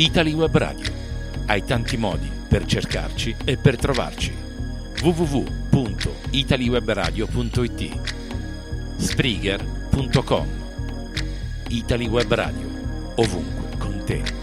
Italy Web Radio. Hai tanti modi per cercarci e per trovarci. www.italiwebradio.it Springer.com Italy Web Radio, ovunque con te.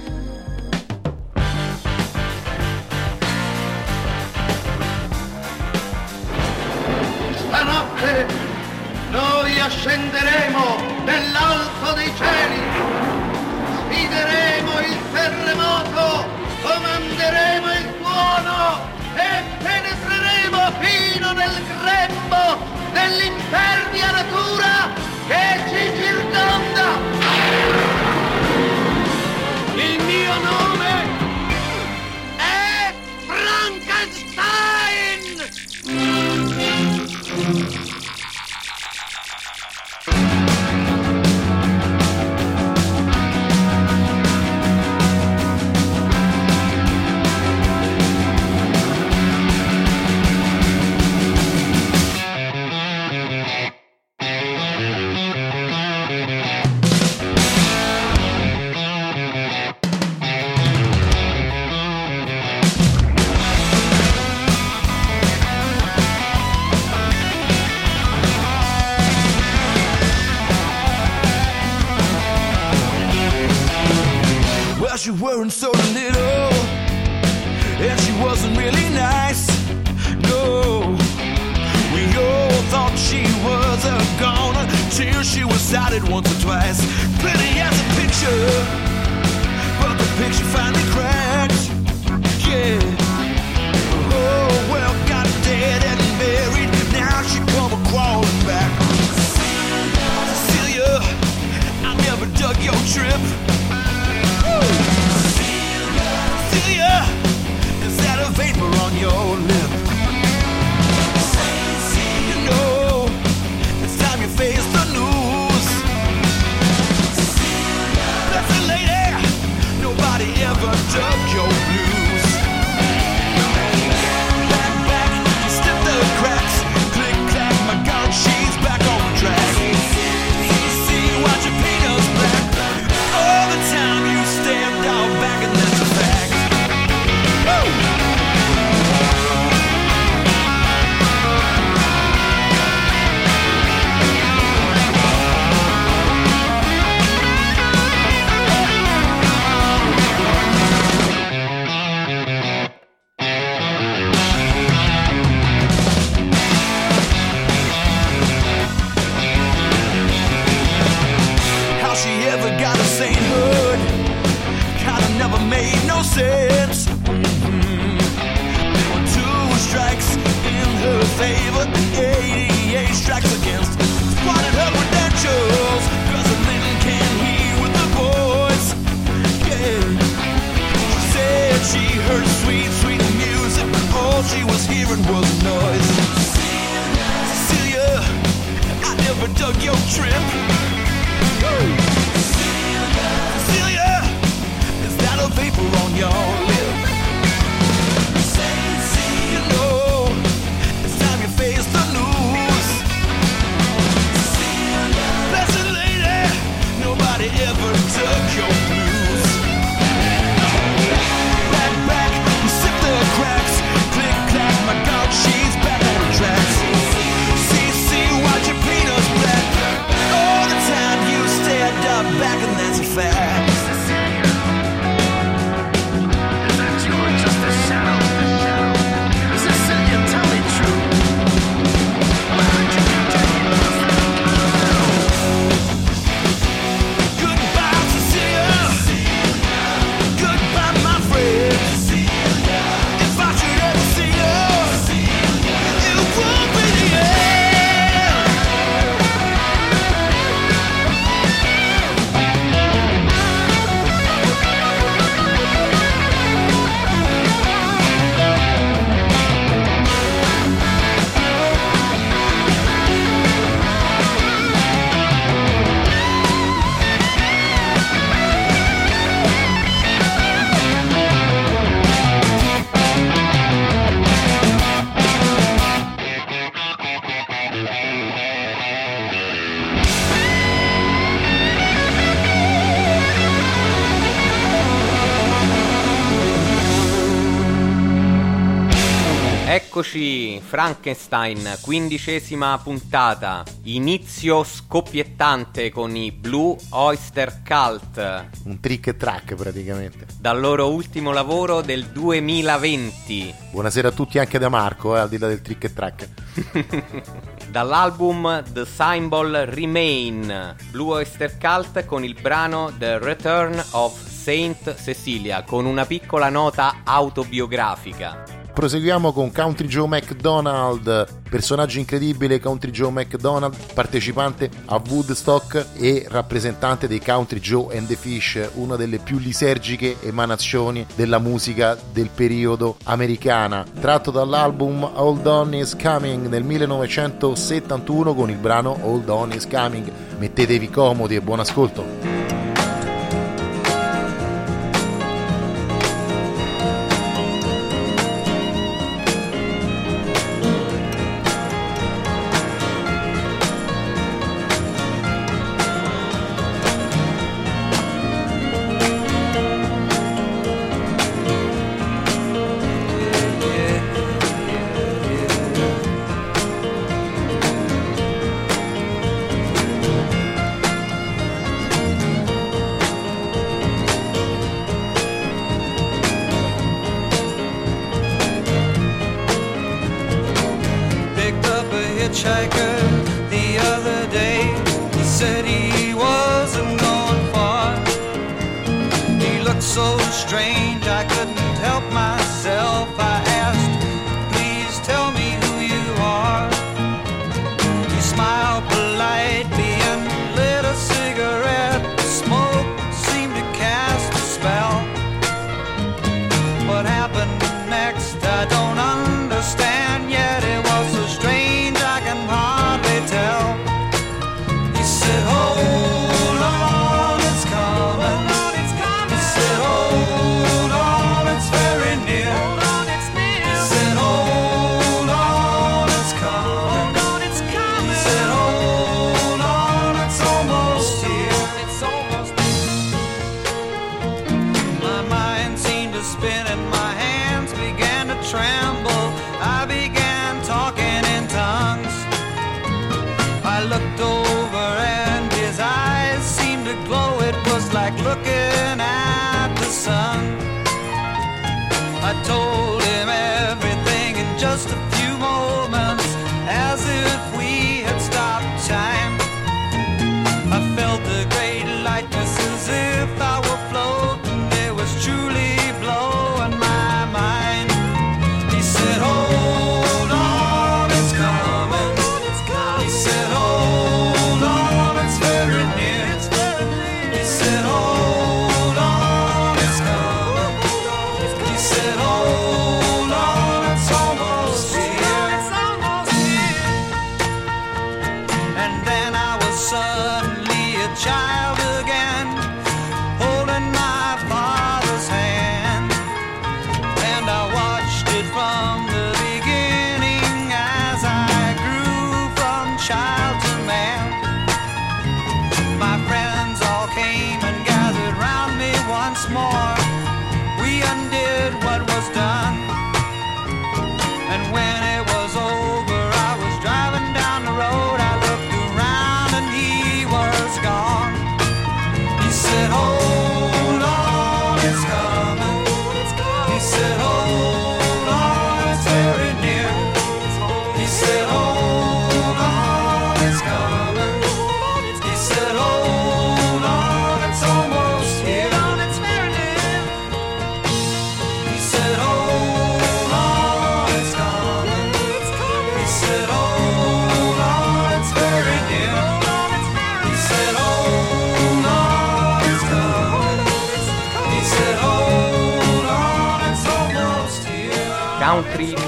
Eccoci, Frankenstein, quindicesima puntata, inizio scoppiettante con i Blue Oyster Cult. Un trick e track praticamente. Dal loro ultimo lavoro del 2020. Buonasera a tutti anche da Marco, eh, al di là del trick e track. Dall'album The Symbol Remain, Blue Oyster Cult con il brano The Return of Saint Cecilia, con una piccola nota autobiografica proseguiamo con Country Joe McDonald, personaggio incredibile Country Joe McDonald, partecipante a Woodstock e rappresentante dei Country Joe and the Fish, una delle più lisergiche emanazioni della musica del periodo americana, tratto dall'album Hold On Is Coming nel 1971 con il brano Hold On Is Coming. Mettetevi comodi e buon ascolto.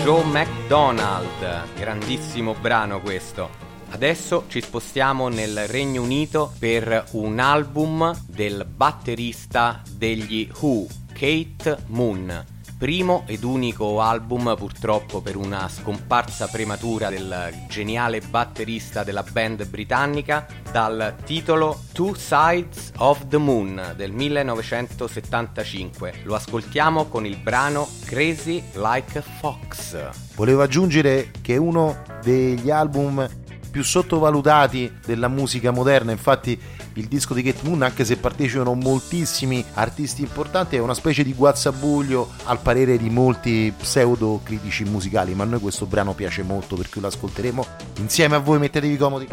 Joe McDonald, grandissimo brano questo. Adesso ci spostiamo nel Regno Unito per un album del batterista degli Who, Kate Moon primo ed unico album purtroppo per una scomparsa prematura del geniale batterista della band britannica dal titolo Two Sides of the Moon del 1975. Lo ascoltiamo con il brano Crazy Like a Fox. Volevo aggiungere che è uno degli album più sottovalutati della musica moderna, infatti il disco di Get Moon, anche se partecipano moltissimi artisti importanti, è una specie di guazzabuglio al parere di molti pseudo critici musicali, ma a noi questo brano piace molto per cui lo ascolteremo insieme a voi, mettetevi comodi.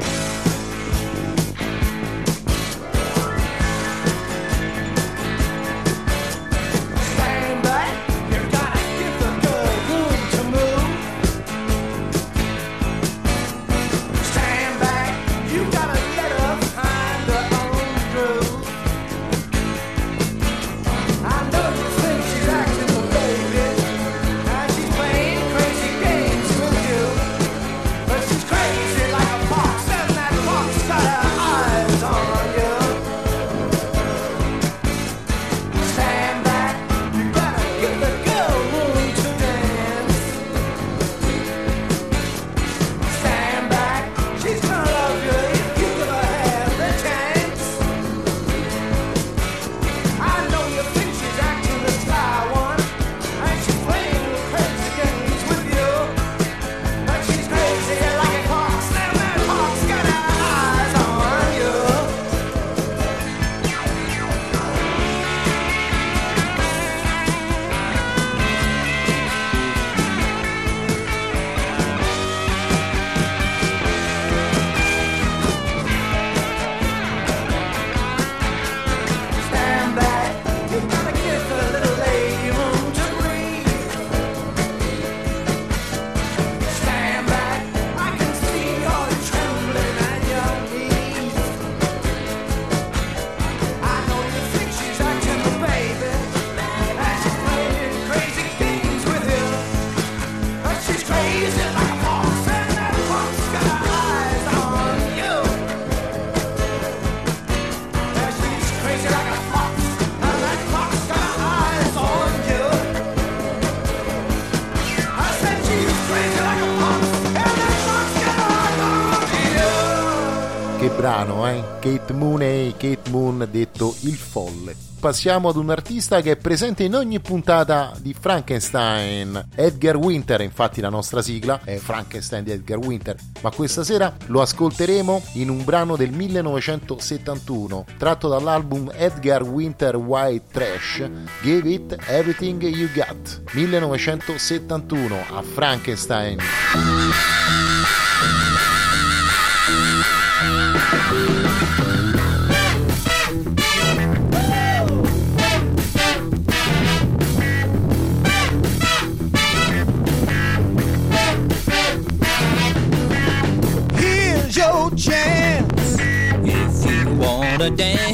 Kate Mooney, Kate Moon detto il folle. Passiamo ad un artista che è presente in ogni puntata di Frankenstein, Edgar Winter, infatti la nostra sigla è Frankenstein di Edgar Winter, ma questa sera lo ascolteremo in un brano del 1971, tratto dall'album Edgar Winter White Trash, Give It Everything You Got, 1971 a Frankenstein. damn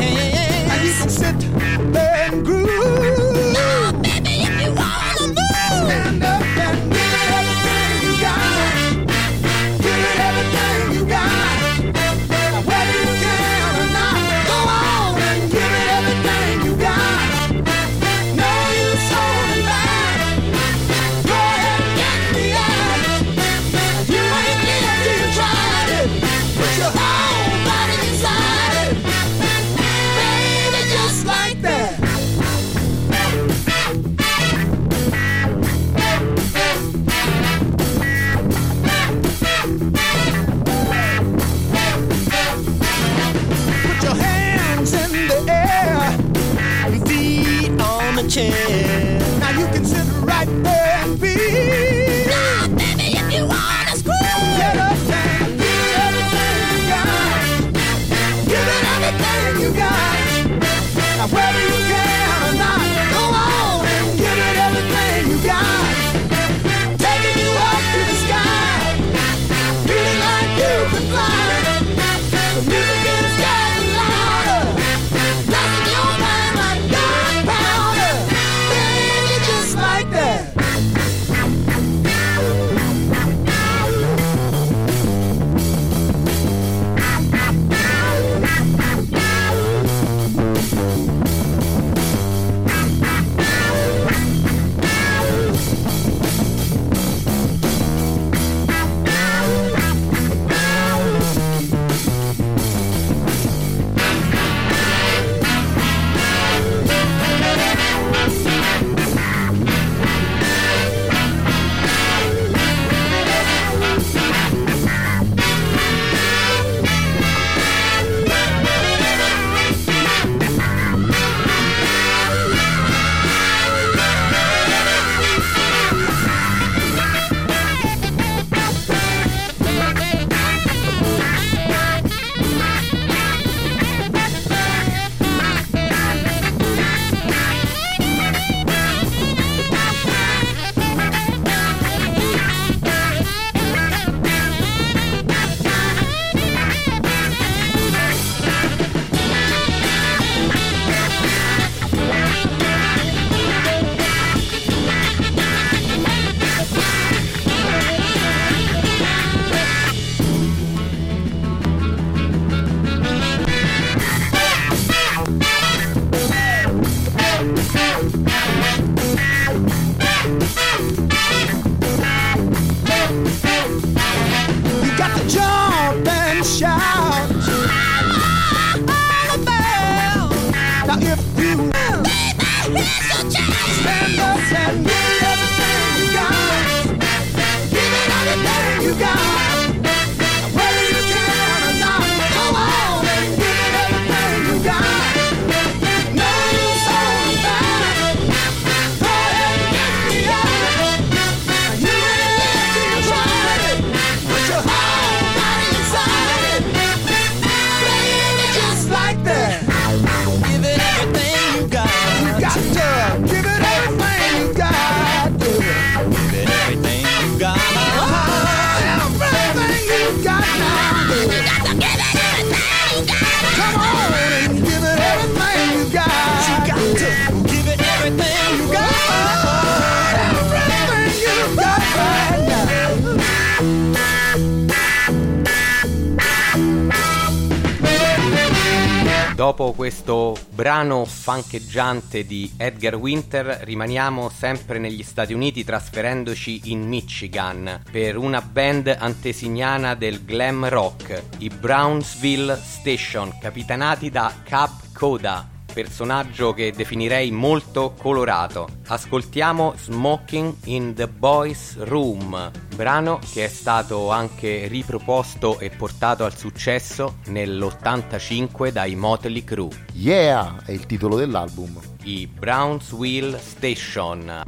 Dopo questo brano fancheggiante di Edgar Winter rimaniamo sempre negli Stati Uniti trasferendoci in Michigan per una band antesignana del glam rock, i Brownsville Station, capitanati da Cab Coda, personaggio che definirei molto colorato. Ascoltiamo Smoking in the Boys Room, brano che è stato anche riproposto e portato al successo nell'85 dai Motley Crue, Yeah è il titolo dell'album. i Brownsville Station.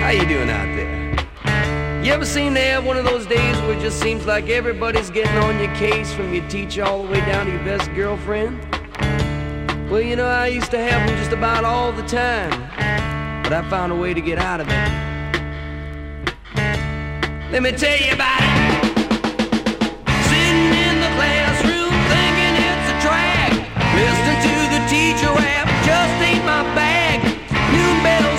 How you doing out there? You ever seem to have one of those days where it just seems like everybody's getting on your case from your teacher all the way down to your best girlfriend? Well, you know, I used to have them just about all the time, but I found a way to get out of it. Let me tell you about it. Sitting in the classroom thinking it's a drag. Listening to the teacher rap just ain't my bag. Noon bells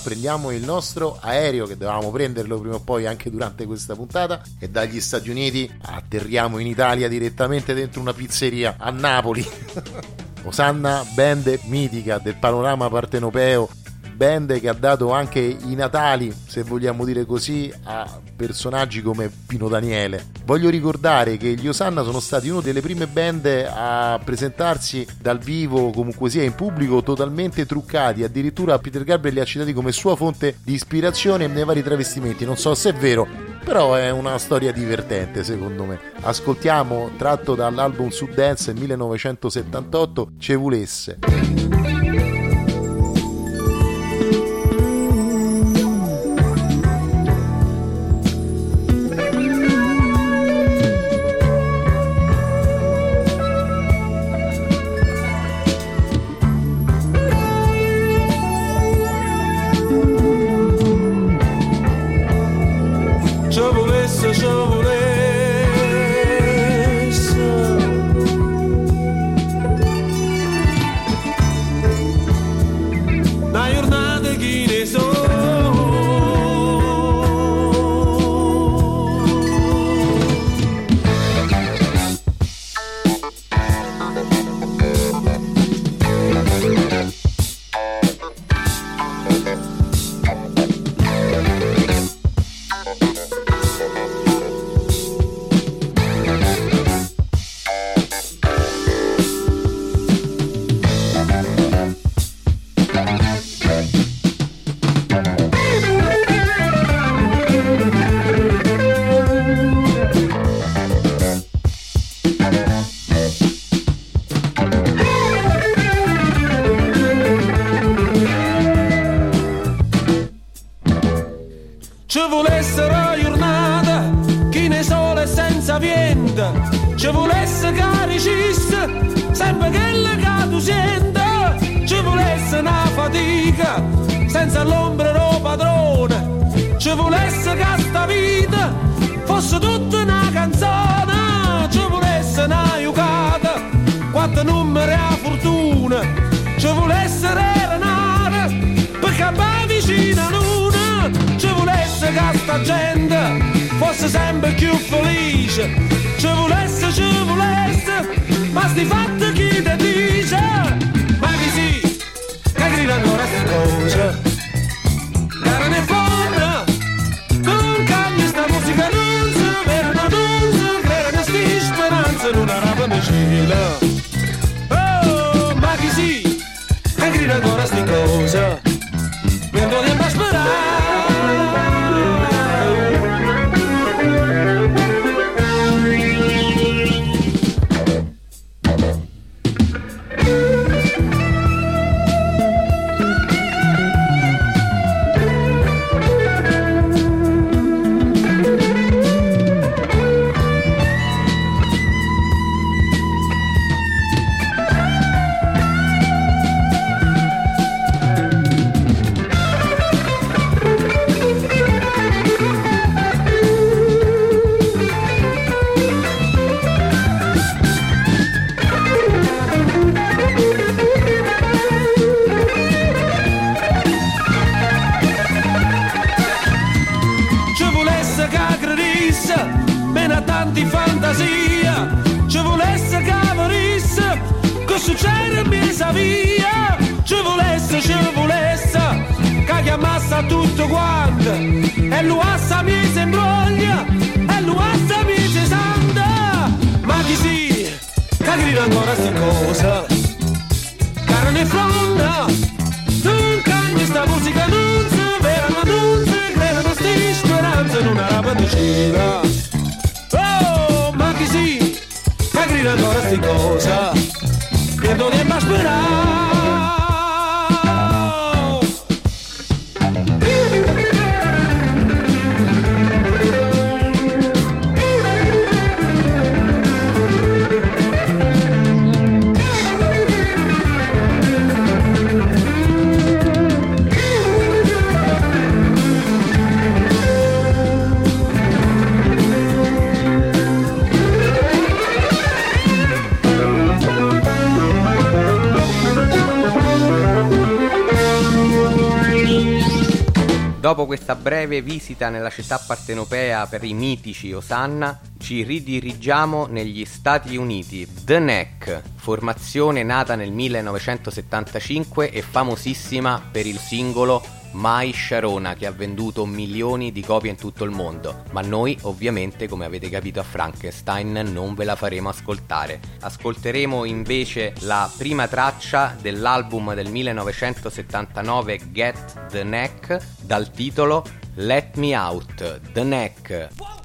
prendiamo il nostro aereo che dovevamo prenderlo prima o poi anche durante questa puntata e dagli Stati Uniti atterriamo in Italia direttamente dentro una pizzeria a Napoli. Osanna, band mitica del panorama partenopeo band che ha dato anche i natali, se vogliamo dire così, a personaggi come Pino Daniele. Voglio ricordare che gli Osanna sono stati una delle prime band a presentarsi dal vivo, comunque sia in pubblico, totalmente truccati. Addirittura Peter Gabriel li ha citati come sua fonte di ispirazione nei vari travestimenti. Non so se è vero, però è una storia divertente secondo me. Ascoltiamo, tratto dall'album Sud Dance 1978, Ce volesse. che questa gente fosse sempre più felice. Ci volesse, ci volesse, ma sti fatti chi te dice? Dopo questa breve visita nella città partenopea per i mitici Osanna, ci ridirigiamo negli Stati Uniti. The Neck, formazione nata nel 1975 e famosissima per il singolo My Sharona che ha venduto milioni di copie in tutto il mondo. Ma noi ovviamente, come avete capito a Frankenstein, non ve la faremo ascoltare. Ascolteremo invece la prima traccia dell'album del 1979 Get the Neck dal titolo Let Me Out, The Neck.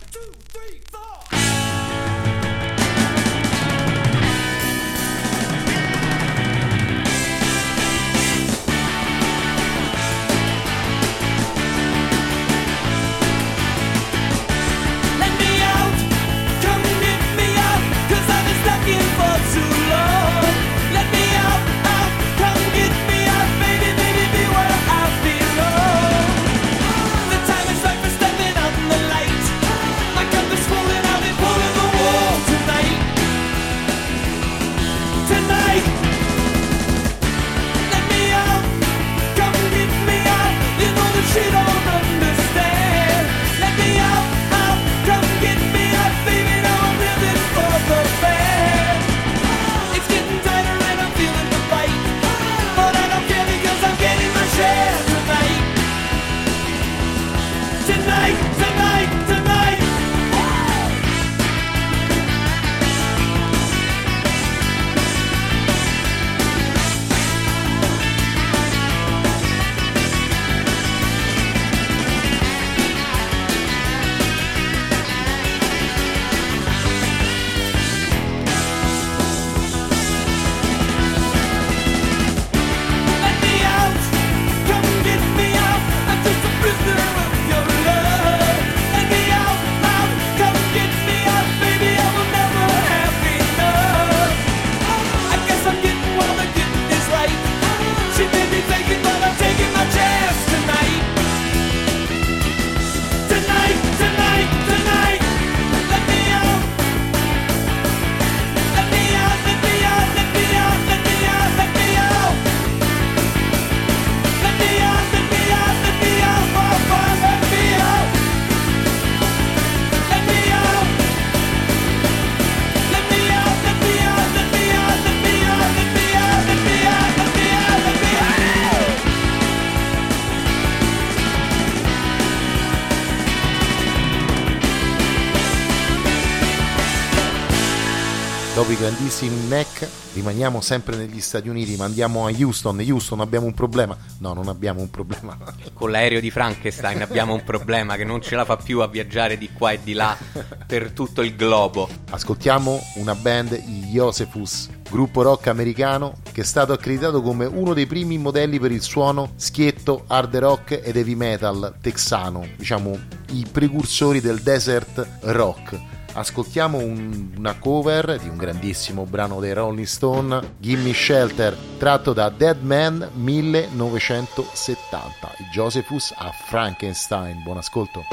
Grandissimi Neck rimaniamo sempre negli Stati Uniti, ma andiamo a Houston. Houston abbiamo un problema? No, non abbiamo un problema. Con l'aereo di Frankenstein abbiamo un problema che non ce la fa più a viaggiare di qua e di là per tutto il globo. Ascoltiamo una band, i Josephus, gruppo rock americano che è stato accreditato come uno dei primi modelli per il suono schietto, hard rock ed heavy metal texano, diciamo i precursori del desert rock. Ascoltiamo un- una cover di un grandissimo brano dei Rolling Stone, Gimme Shelter, tratto da Dead Man 1970. I Josephus a Frankenstein. Buon ascolto.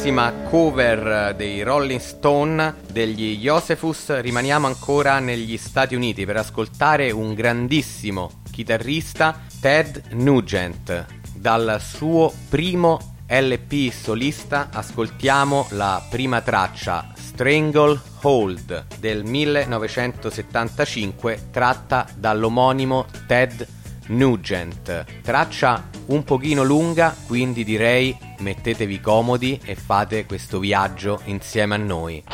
Grandissima cover dei Rolling Stone degli Josephus, rimaniamo ancora negli Stati Uniti per ascoltare un grandissimo chitarrista, Ted Nugent. Dal suo primo LP solista ascoltiamo la prima traccia, Strangle Hold, del 1975, tratta dall'omonimo Ted Nugent. Traccia un pochino lunga, quindi direi mettetevi comodi e fate questo viaggio insieme a noi.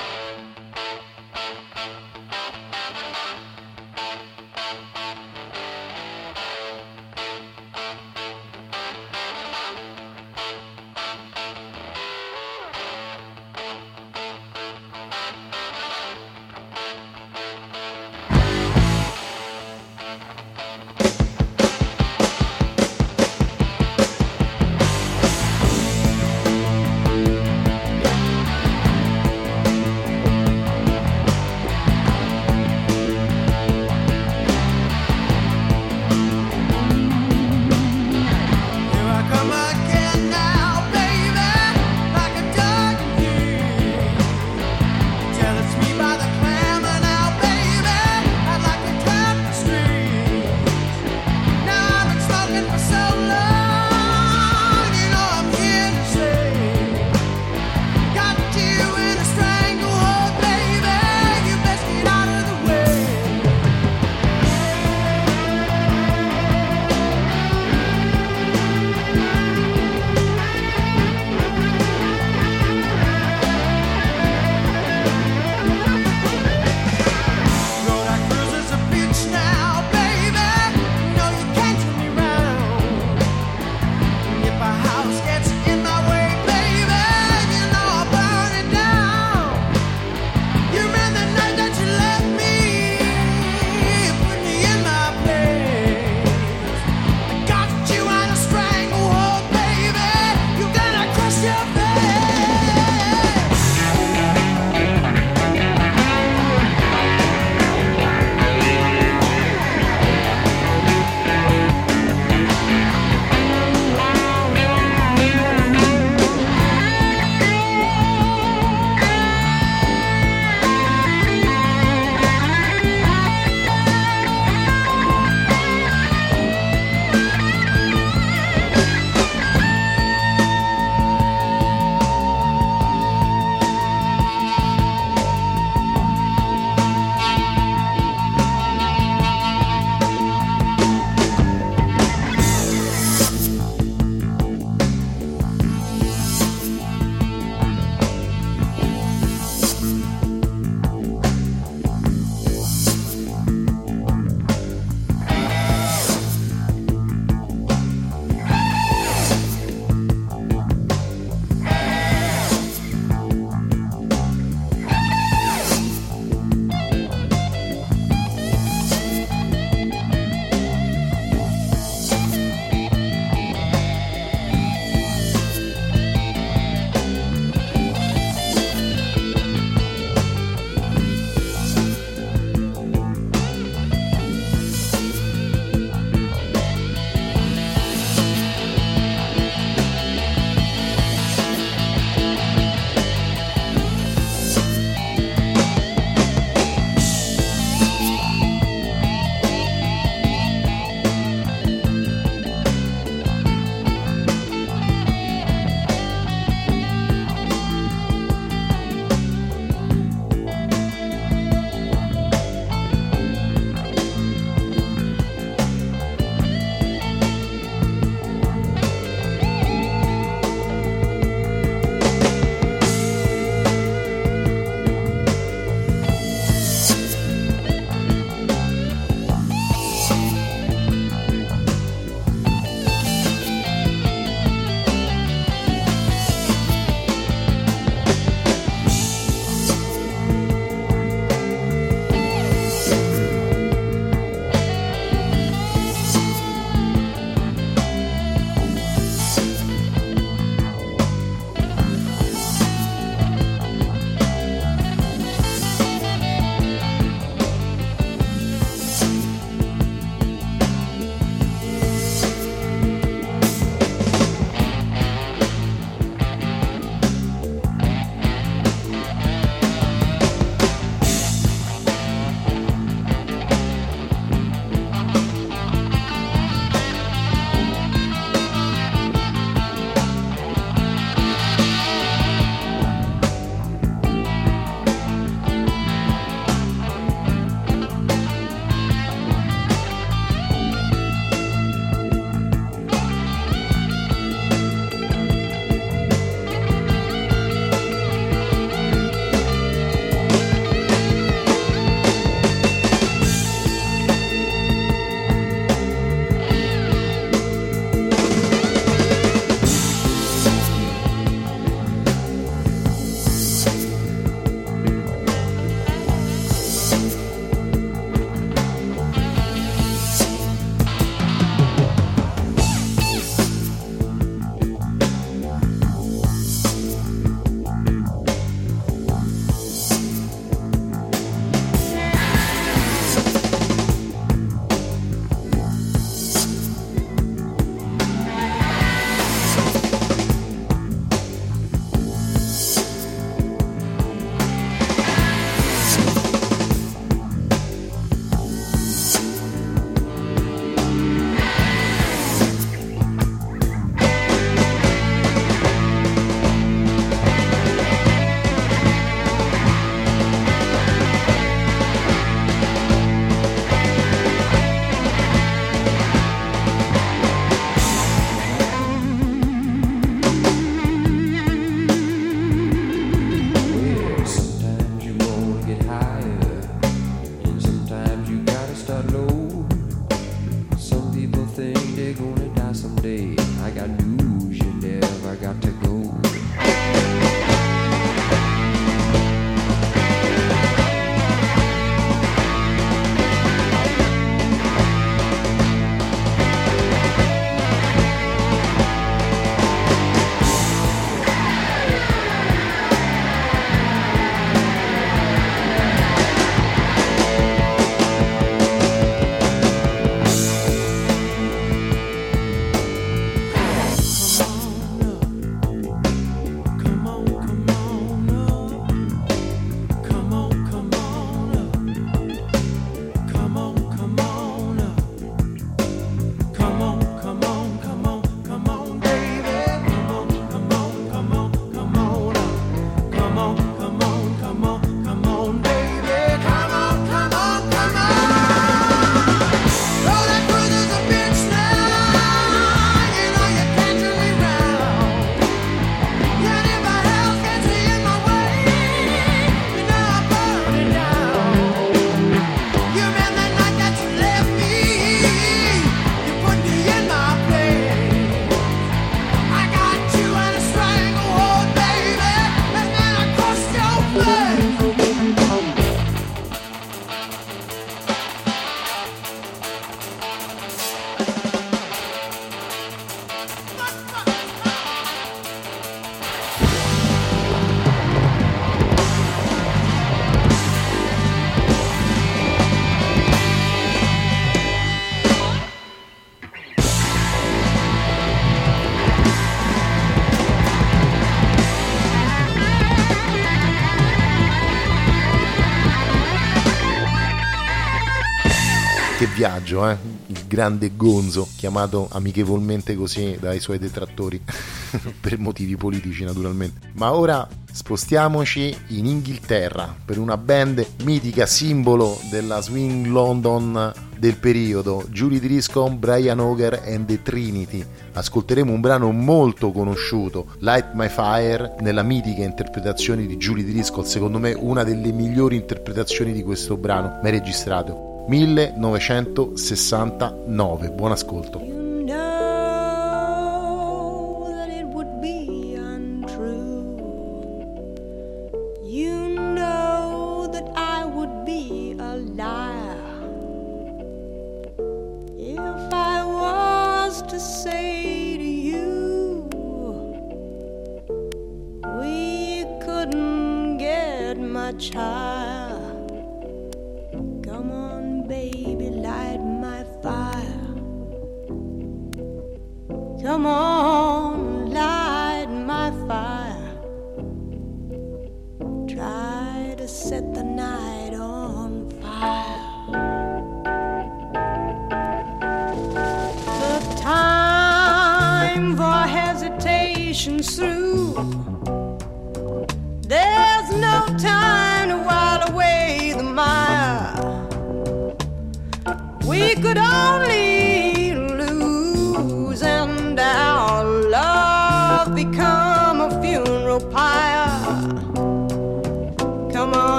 Biagio, eh? il grande Gonzo, chiamato amichevolmente così dai suoi detrattori, per motivi politici naturalmente. Ma ora spostiamoci in Inghilterra per una band mitica, simbolo della swing London del periodo, Julie Driscoll, Brian Hoger and the Trinity. Ascolteremo un brano molto conosciuto, Light My Fire, nella mitica interpretazione di Julie Driscoll, secondo me una delle migliori interpretazioni di questo brano mai registrato. 1969. Buon ascolto.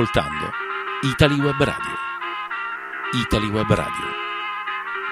Ascoltando Italy Web Radio. Italy Web Radio.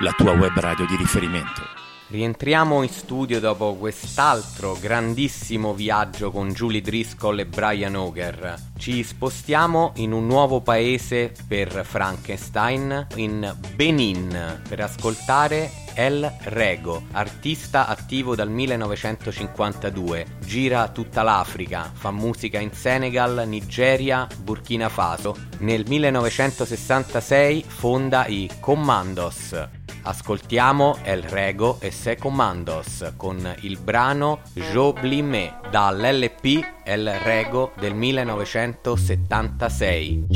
La tua web radio di riferimento. Rientriamo in studio dopo quest'altro grandissimo viaggio con Julie Driscoll e Brian Auger. Ci spostiamo in un nuovo paese per Frankenstein, in Benin, per ascoltare El Rego, artista attivo dal 1952. Gira tutta l'Africa, fa musica in Senegal, Nigeria, Burkina Faso. Nel 1966 fonda i Commandos. Ascoltiamo El Rego e Se Commandos con il brano Joblimé dall'LP El Rego del 1976.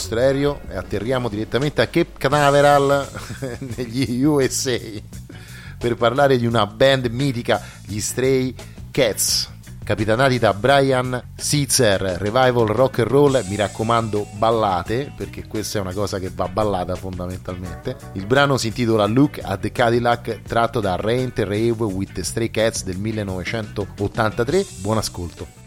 Nostro aereo e atterriamo direttamente a Cape Canaveral negli USA per parlare di una band mitica, gli Stray Cats, capitanati da Brian Setzer, revival rock and roll, mi raccomando ballate perché questa è una cosa che va ballata fondamentalmente. Il brano si intitola Look at the Cadillac tratto da Rent Rave with the Stray Cats del 1983. Buon ascolto.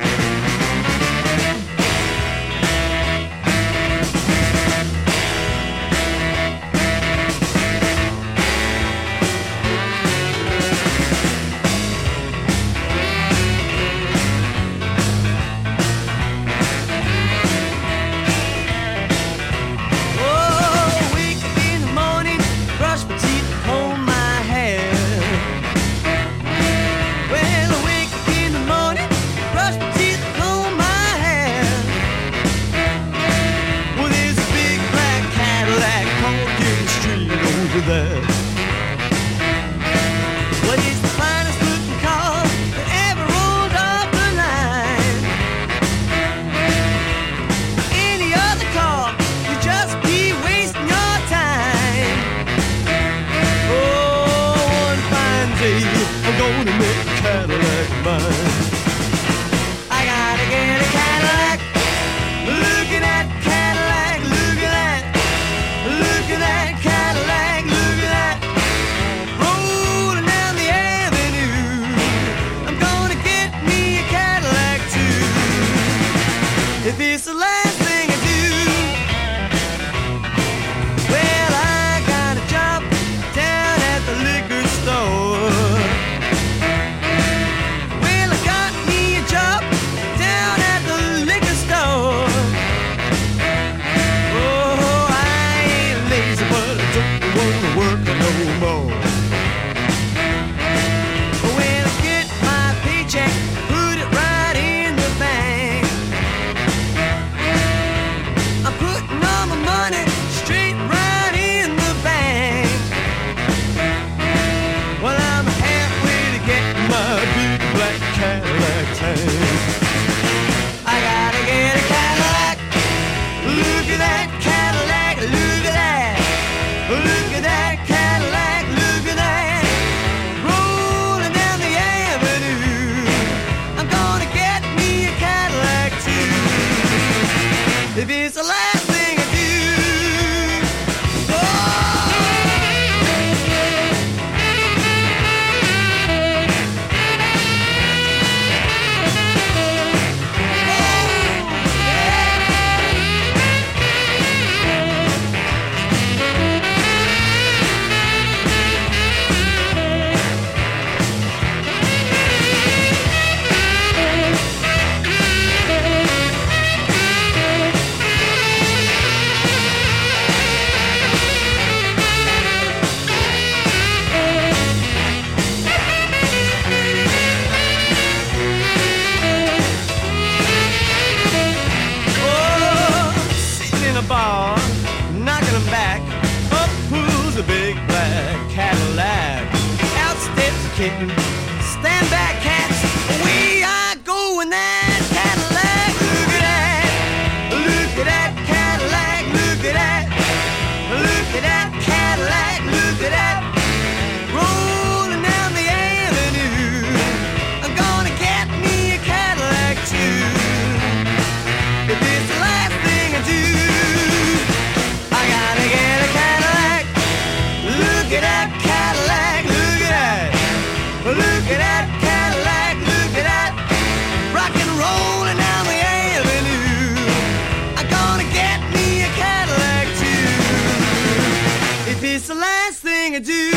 Do.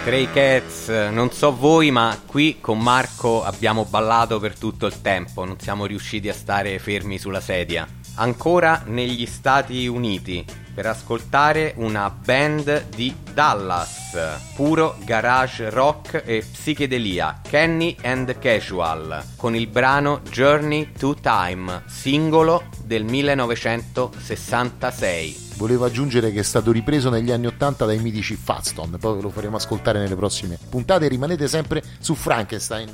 Stray Cats, non so voi, ma qui con Marco abbiamo ballato per tutto il tempo, non siamo riusciti a stare fermi sulla sedia. Ancora negli Stati Uniti per ascoltare una band di Dallas, puro garage rock e psichedelia, Kenny and Casual, con il brano Journey to Time, singolo del 1966. Volevo aggiungere che è stato ripreso negli anni 80 dai mitici Fatstone, poi ve lo faremo ascoltare nelle prossime puntate. Rimanete sempre su Frankenstein.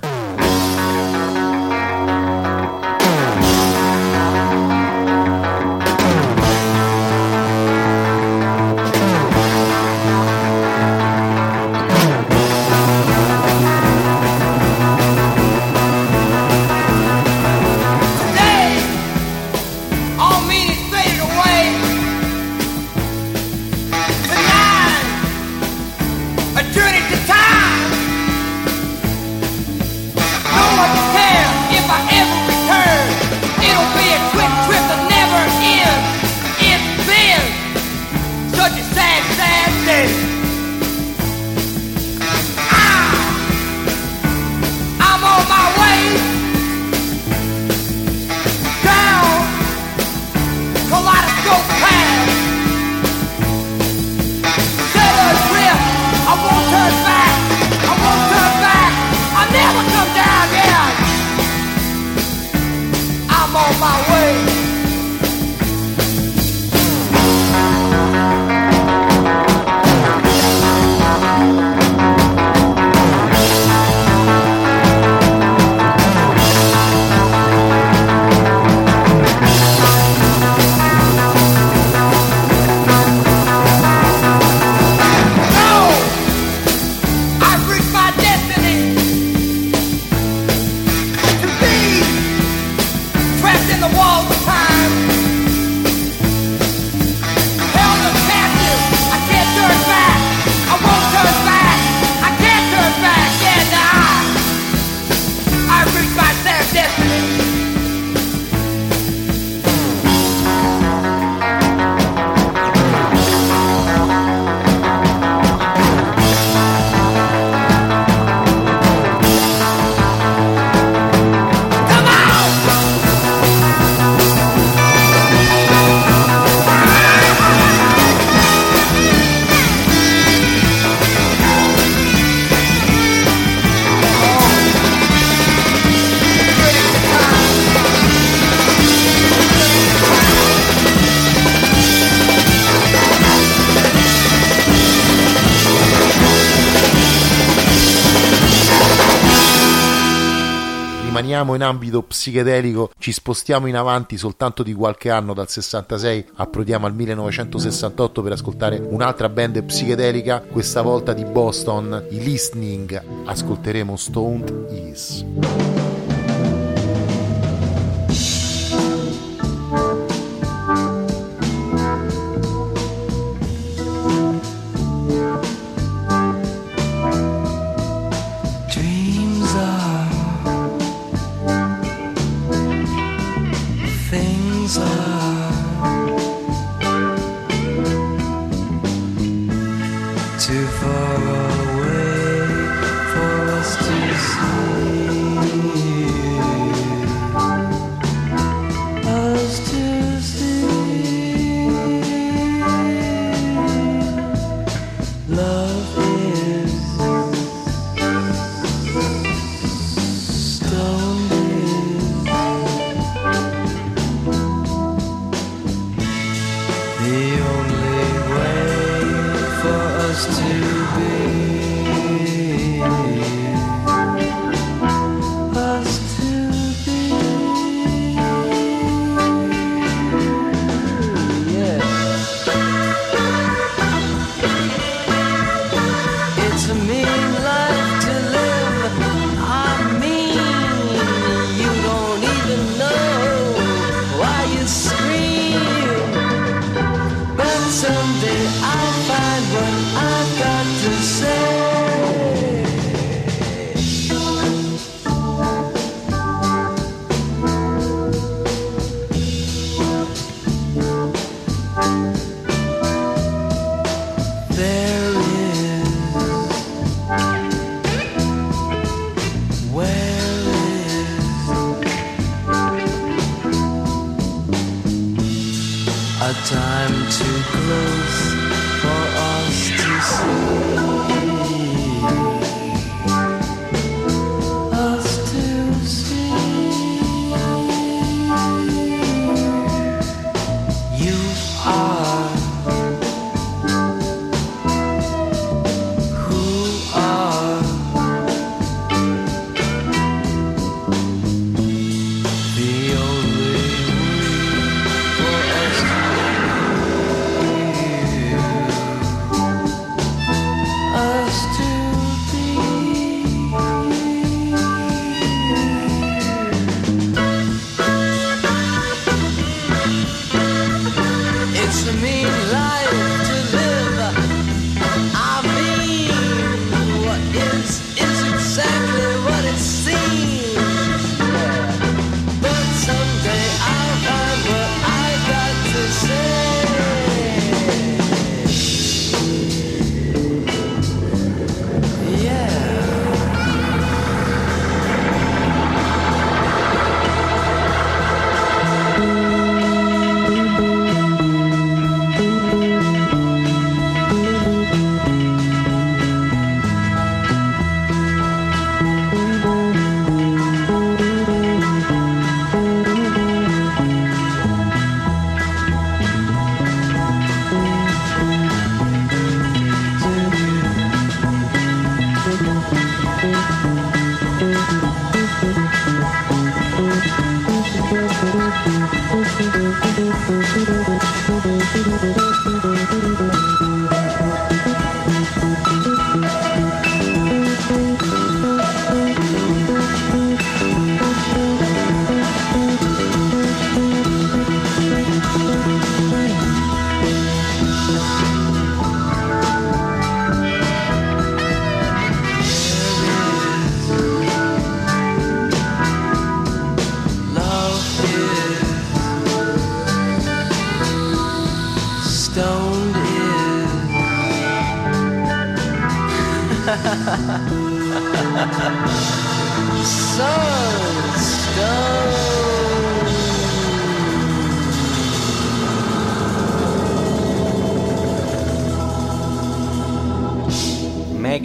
Rimaniamo in ambito psichedelico, ci spostiamo in avanti soltanto di qualche anno dal 66, approdiamo al 1968 per ascoltare un'altra band psichedelica, questa volta di Boston, i Listening. Ascolteremo Stoned Is.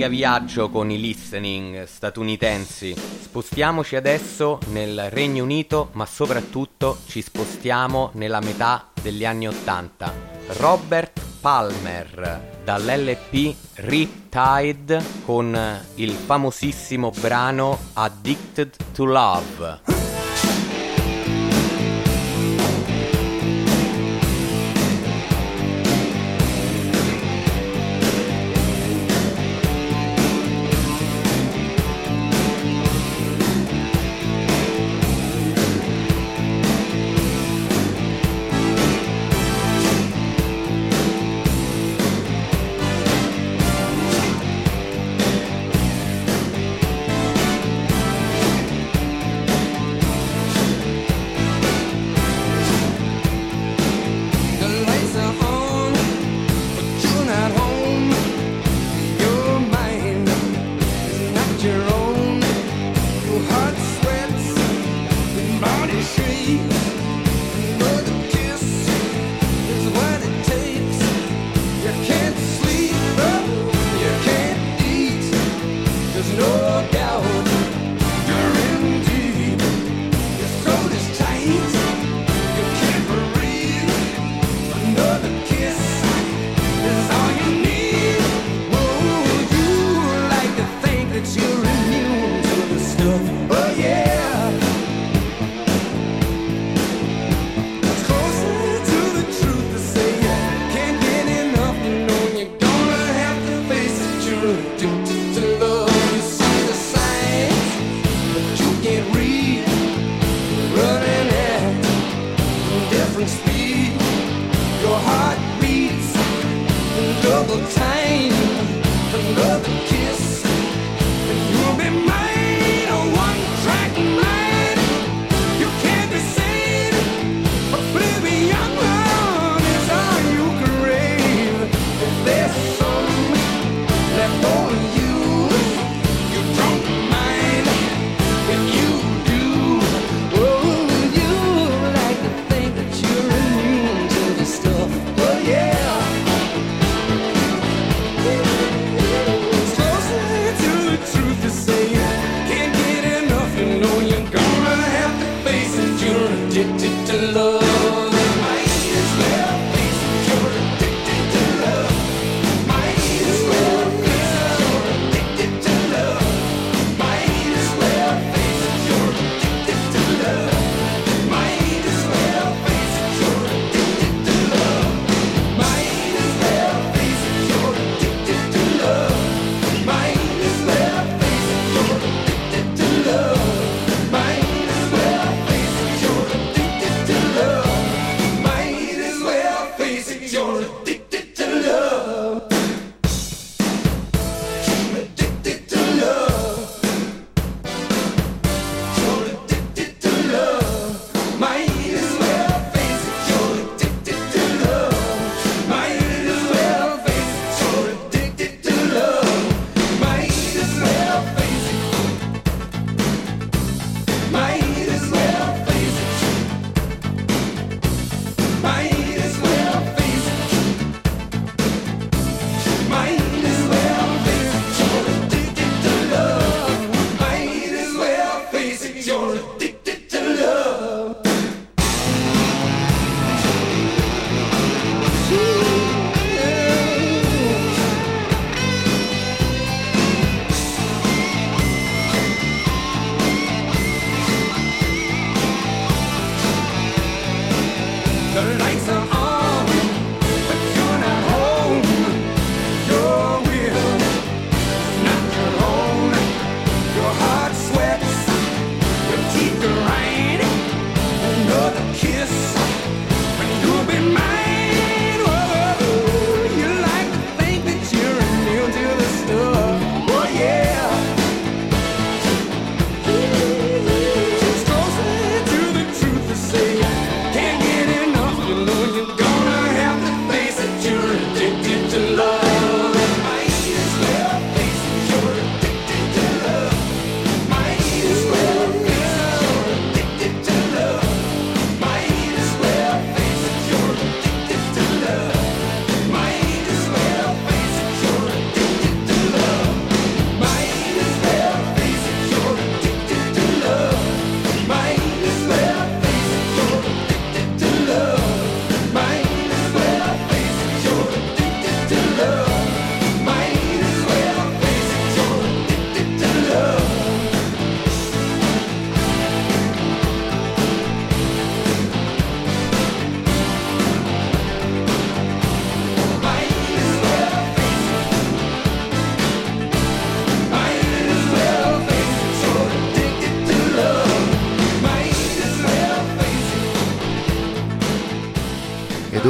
mega viaggio con i listening statunitensi. Spostiamoci adesso nel Regno Unito, ma soprattutto ci spostiamo nella metà degli anni Ottanta. Robert Palmer dall'LP Riptide con il famosissimo brano Addicted to Love.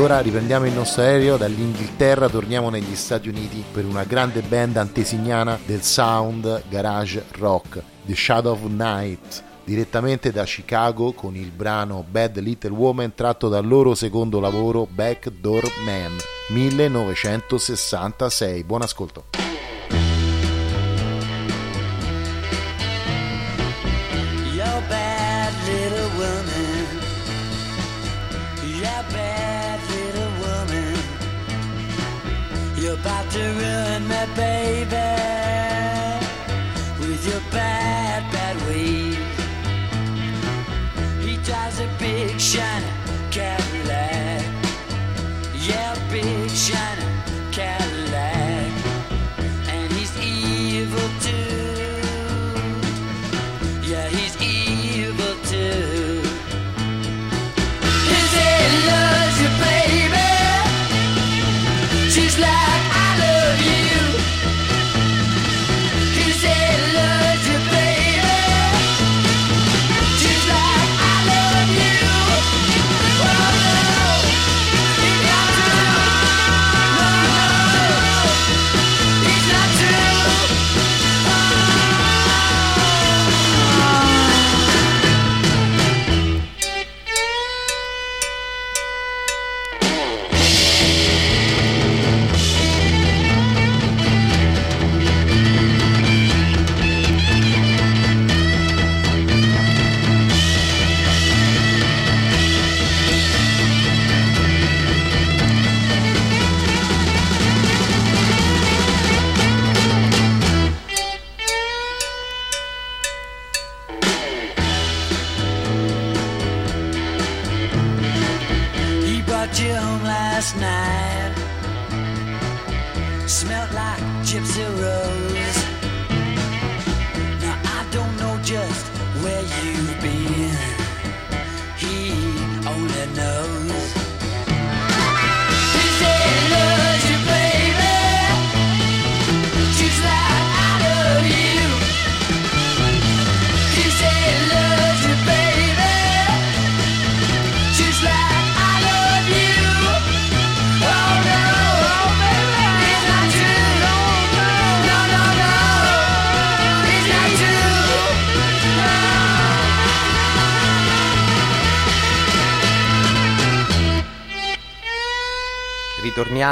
ora riprendiamo il nostro aereo dall'Inghilterra, torniamo negli Stati Uniti per una grande band antesignana del sound garage rock, The Shadow of Night direttamente da Chicago con il brano Bad Little Woman tratto dal loro secondo lavoro Backdoor Man 1966. Buon ascolto.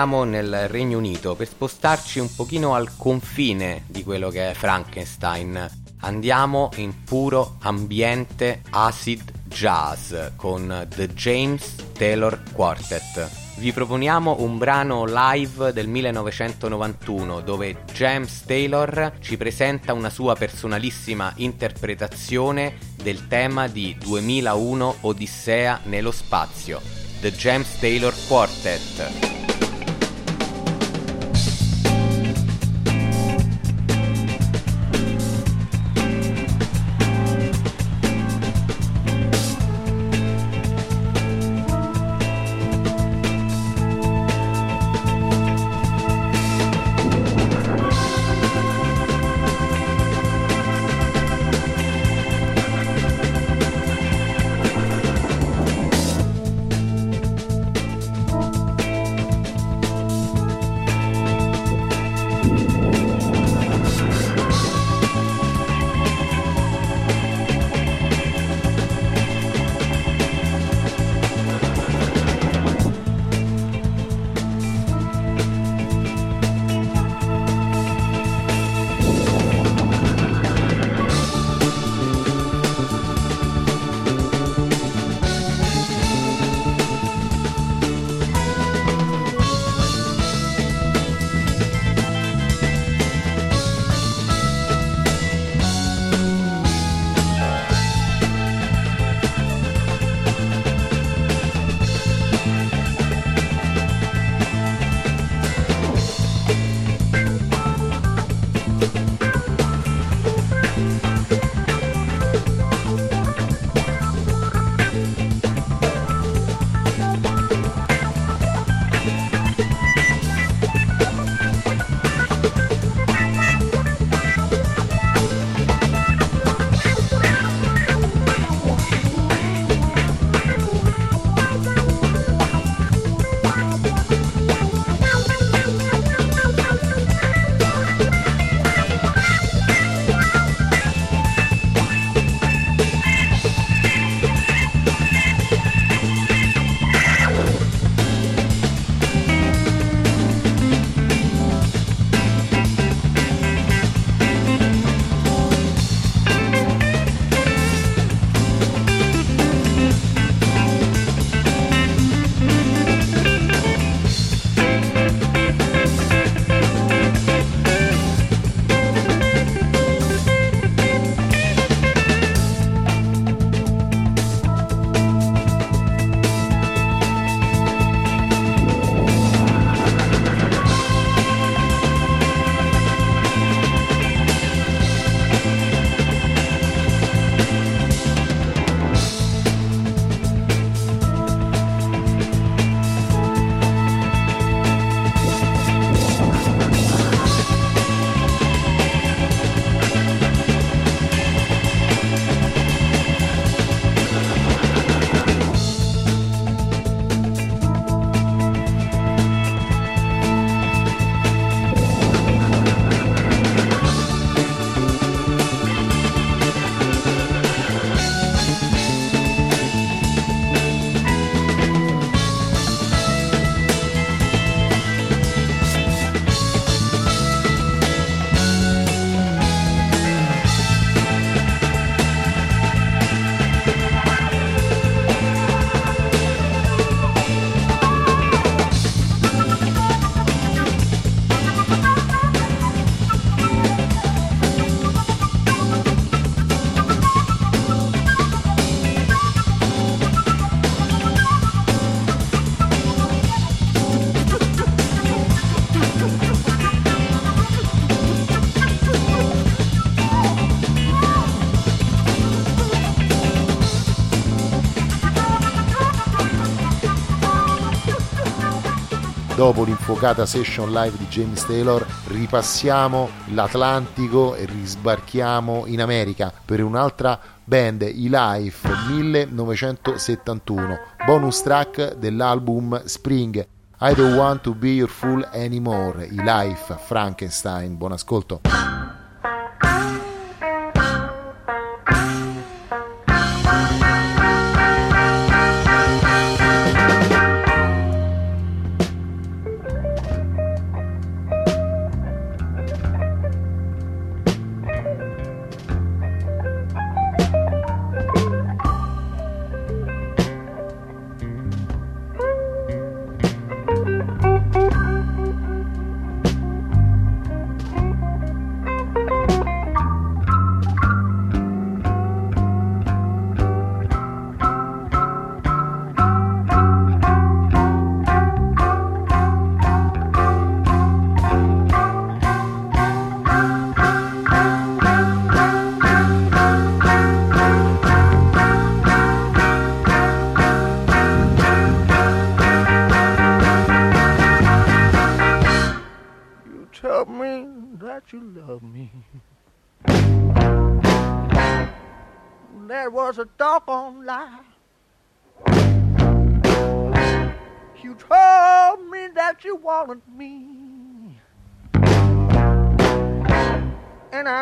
Ritorniamo nel Regno Unito per spostarci un pochino al confine di quello che è Frankenstein. Andiamo in puro ambiente acid jazz con The James Taylor Quartet. Vi proponiamo un brano live del 1991 dove James Taylor ci presenta una sua personalissima interpretazione del tema di 2001 Odissea nello spazio. The James Taylor Quartet. Dopo l'infuocata session live di James Taylor, ripassiamo l'Atlantico e risbarchiamo in America per un'altra band, i Life 1971, bonus track dell'album Spring. I don't want to be your fool anymore. I Life Frankenstein. Buon ascolto.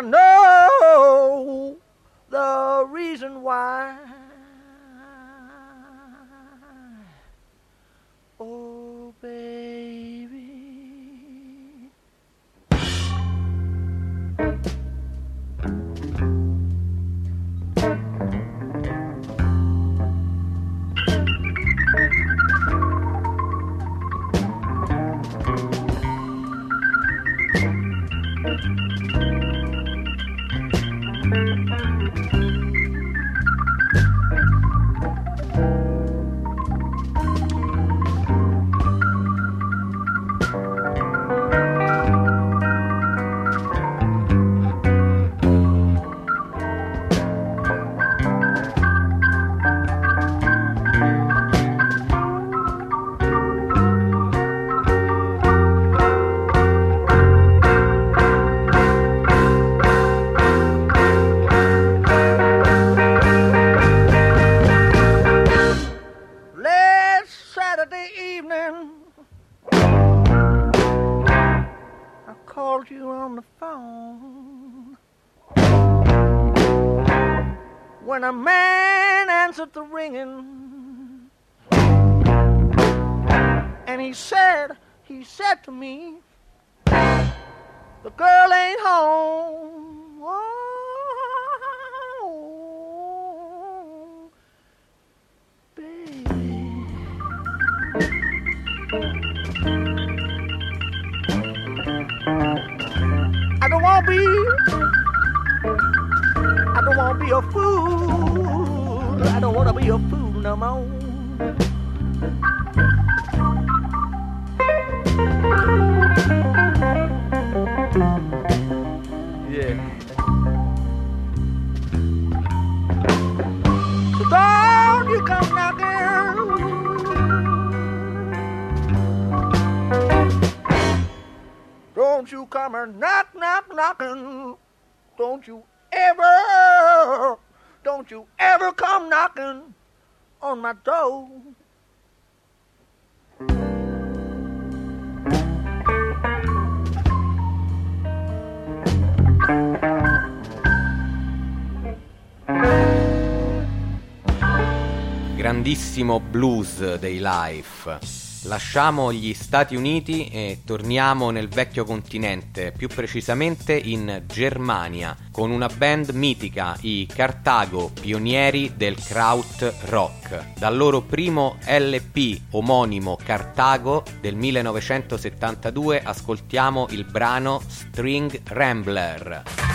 Know door. Grandissimo blues dei Life. Lasciamo gli Stati Uniti e torniamo nel vecchio continente, più precisamente in Germania, con una band mitica, i Cartago, pionieri del kraut rock. Dal loro primo LP omonimo Cartago del 1972 ascoltiamo il brano String Rambler.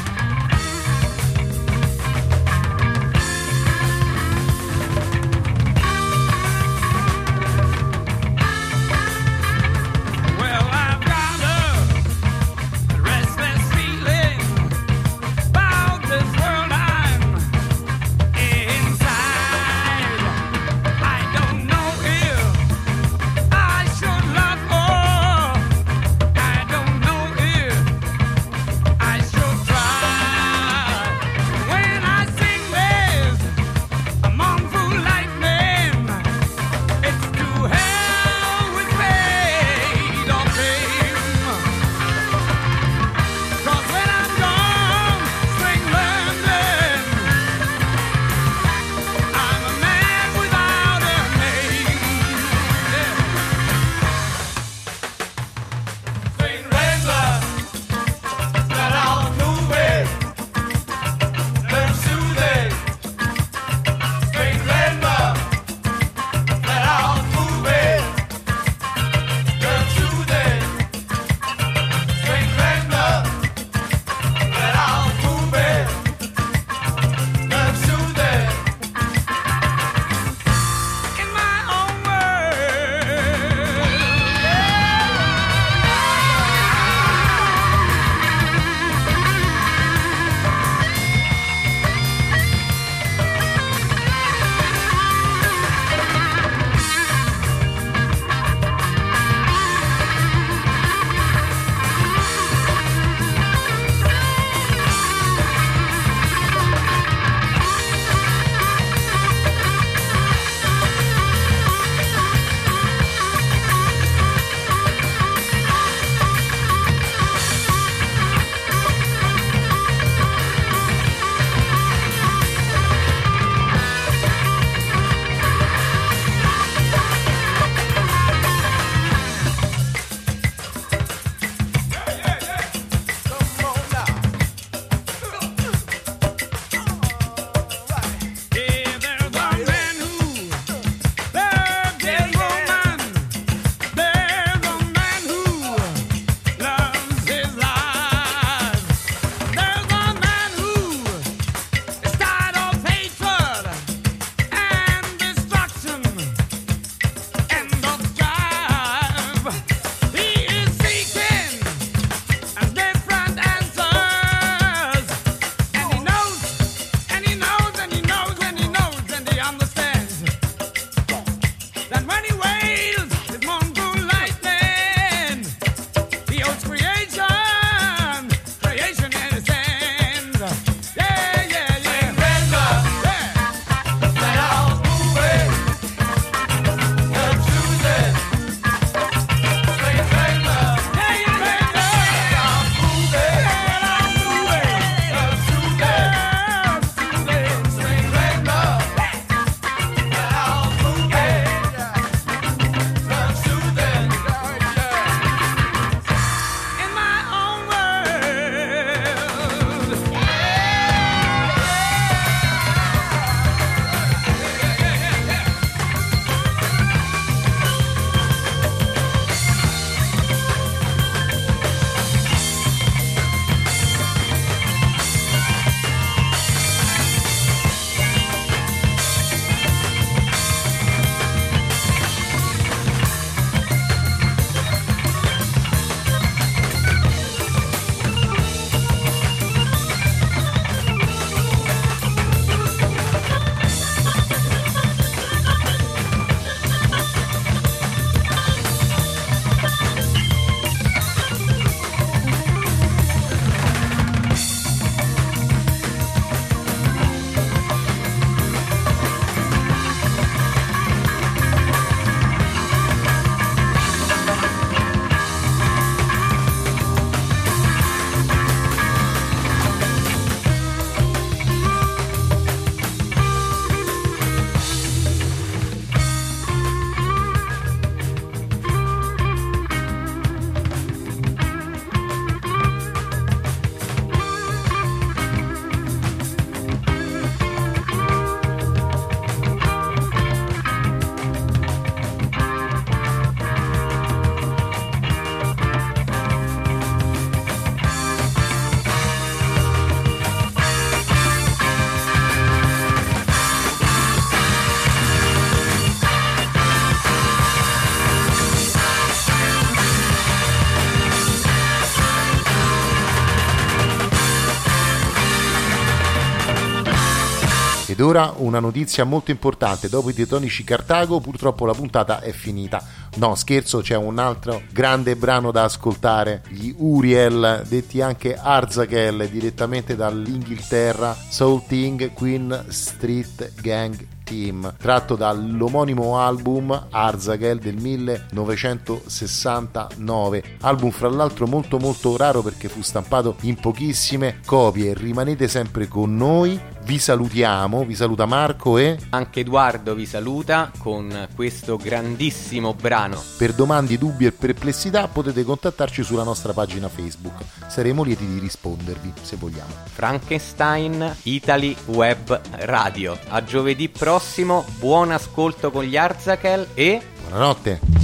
Ora una notizia molto importante, dopo i Teutonici Cartago purtroppo la puntata è finita. No, scherzo, c'è un altro grande brano da ascoltare, gli Uriel, detti anche Arzakel, direttamente dall'Inghilterra, Soul Ting Queen Street Gang Team, tratto dall'omonimo album Arzagel del 1969, album fra l'altro molto molto raro perché fu stampato in pochissime copie. Rimanete sempre con noi, vi salutiamo, vi saluta Marco e Anche Edoardo vi saluta con questo grandissimo brano. per domande, dubbi e perplessità potete contattarci sulla nostra pagina Facebook. Saremo lieti di rispondervi se vogliamo. Frankenstein Italy Web Radio. A giovedì prossimo, buon ascolto con gli Arzakel e Buonanotte.